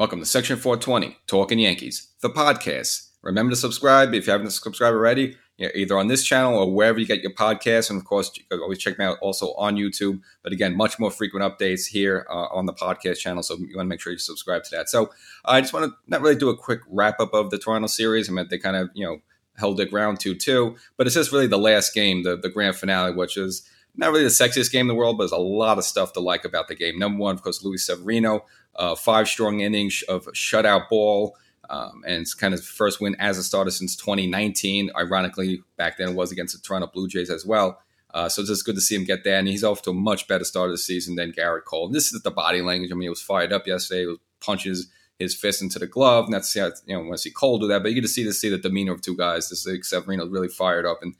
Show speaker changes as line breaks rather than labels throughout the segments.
Welcome to Section 420, Talking Yankees, the podcast. Remember to subscribe if you haven't subscribed already, either on this channel or wherever you get your podcasts. And of course, always check me out also on YouTube. But again, much more frequent updates here uh, on the podcast channel. So you want to make sure you subscribe to that. So I just want to not really do a quick wrap up of the Toronto series. I mean, they kind of, you know, held it ground 2 2. But it's just really the last game, the, the grand finale, which is not really the sexiest game in the world, but there's a lot of stuff to like about the game. Number one, of course, Luis Severino uh, five strong innings of shutout ball. Um, and it's kind of first win as a starter since 2019. Ironically, back then it was against the Toronto Blue Jays as well. Uh, so it's just good to see him get there. And he's off to a much better start of the season than Gerrit Cole. And this is the body language. I mean, he was fired up yesterday. He was punches his fist into the glove. And that's, you know, want to see Cole do that. But you get to see to see the demeanor of two guys. This is Severino really fired up. And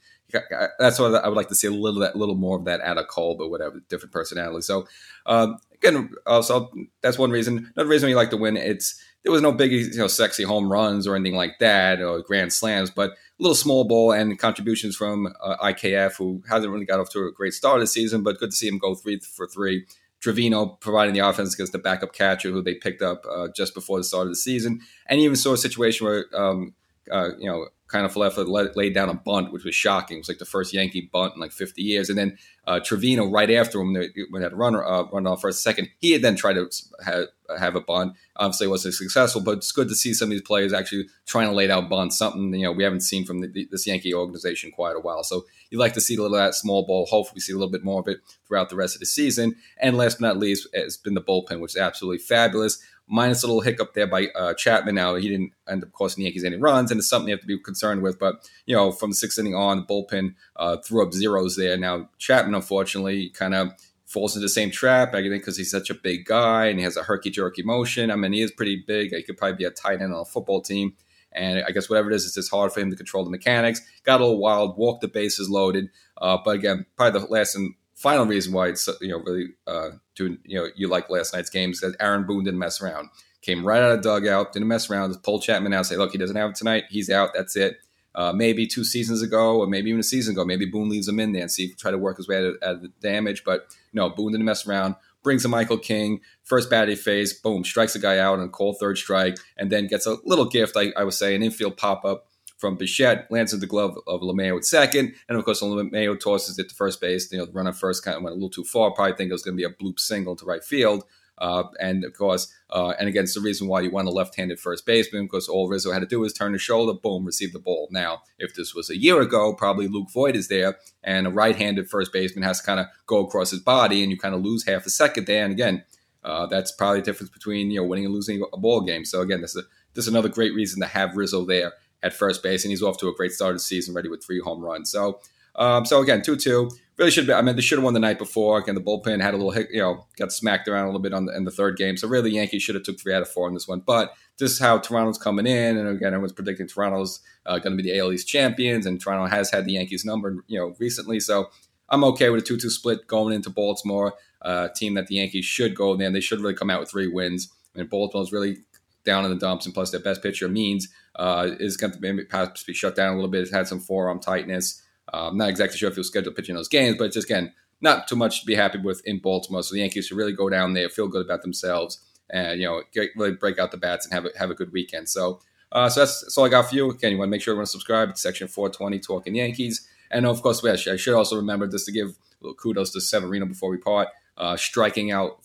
that's what I would like to see a little that little more of that out of Cole, but whatever, different personality. So um, again, also that's one reason. Another reason we like to win. It's there was no big, you know, sexy home runs or anything like that or grand slams, but a little small ball and contributions from uh, IKF, who hasn't really got off to a great start this season, but good to see him go three for three. Trevino providing the offense against the backup catcher who they picked up uh, just before the start of the season, and even saw a situation where um, uh, you know Kiner-Falefa laid down a bunt, which was shocking. It was like the first Yankee bunt in like 50 years. And then uh, Trevino, right after him, when had a runner uh, run off for a second, he had then tried to have, have a bunt. Obviously, wasn't successful, but it's good to see some of these players actually trying to lay down bunts, something you know we haven't seen from the, this Yankee organization quite a while. So you'd like to see a little of that small ball. Hopefully, we see a little bit more of it throughout the rest of the season. And last but not least, has been the bullpen, which is absolutely fabulous minus a little hiccup there by uh, Chapman. Now he didn't end up costing the Yankees any runs, and it's something you have to be concerned with. But you know, from the sixth inning on, the bullpen uh, threw up zeros there. Now Chapman, unfortunately, kind of falls into the same trap. I think because he's such a big guy and he has a herky jerky motion. I mean, he is pretty big. He could probably be a tight end on a football team. And I guess whatever it is, it's just hard for him to control the mechanics. Got a little wild, walked the bases loaded. Uh, but again, probably the last and final reason why it's you know really uh, doing you know you like last night's game is that Aaron Boone didn't mess around. Came right out of dugout, didn't mess around. Pulled Chapman out, say, look, he doesn't have it tonight. He's out. That's it. Uh, maybe two seasons ago, or maybe even a season ago, maybe Boone leaves him in there and see try to work his way out of, out of the damage. But no, Boone didn't mess around. Brings a Michael King, first batting phase, boom, strikes a guy out on a cold third strike, and then gets a little gift, I, I would say, an infield pop up from Bichette, lands in the glove of LeMahieu at second, and of course LeMahieu tosses it to first base. You know, the runner first kind of went a little too far. Probably think it was going to be a bloop single to right field. Uh, and of course, uh, and again, it's the reason why you want a left-handed first baseman because all Rizzo had to do was turn his shoulder, boom, receive the ball. Now, if this was a year ago, probably Luke Voit is there, and a right-handed first baseman has to kind of go across his body, and you kind of lose half a second there. And again, uh, that's probably the difference between you know winning and losing a ball game. So again, this is a, this is another great reason to have Rizzo there at first base, and he's off to a great start of the season, ready with three home runs. So, um, so again, two two really should be. I mean, they should have won the night before. Again, the bullpen had a little, you know, got smacked around a little bit on the, in the third game. So really, the Yankees should have took three out of four in this one. But this is how Toronto's coming in, and again, everyone's predicting Toronto's uh, going to be the AL East champions, and Toronto has had the Yankees number, you know, recently. So I'm okay with a two-two split going into Baltimore, uh, team that the Yankees should go there. They should really come out with three wins. I mean, Baltimore's really down in the dumps, and plus their best pitcher Means uh, is going to maybe perhaps be shut down a little bit. It's had some forearm tightness. Uh, I'm not exactly sure if he'll schedule pitching those games, but just again, not too much to be happy with in Baltimore. So the Yankees should really go down there, feel good about themselves, and you know, get, really break out the bats and have a, have a good weekend. So, uh, so that's, that's all I got for you. Again, you want to make sure to subscribe to Section 420 Talking Yankees, and of course, I should also remember just to give a little kudos to Severino before we part, uh, striking out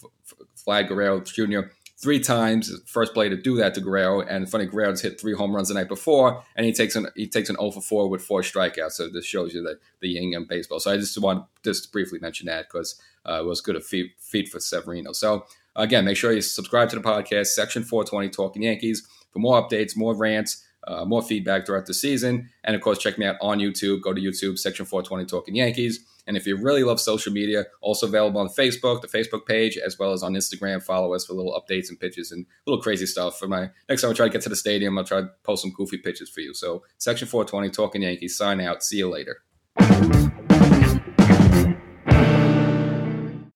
Vlad Guerrero Jr three times. First play to do that to Guerrero, and funny Guerrero's hit three home runs the night before, and he takes an he takes an 0 for 4 with four strikeouts. So this shows you that the yin and baseball. So I just want just briefly mention that because uh, it was good a feat, feat for Severino. So again, make sure you subscribe to the podcast, Section 420 Talking Yankees, for more updates, more rants. Uh, more feedback throughout the season. And of course, check me out on YouTube. Go to YouTube, Section 420 Talking Yankees. And if you really love social media, also available on Facebook, the Facebook page, as well as on Instagram. Follow us for little updates and pitches and little crazy stuff. For my next time I try to get to the stadium, I'll try to post some goofy pitches for you. So Section 420, Talking Yankees, sign out. See you later.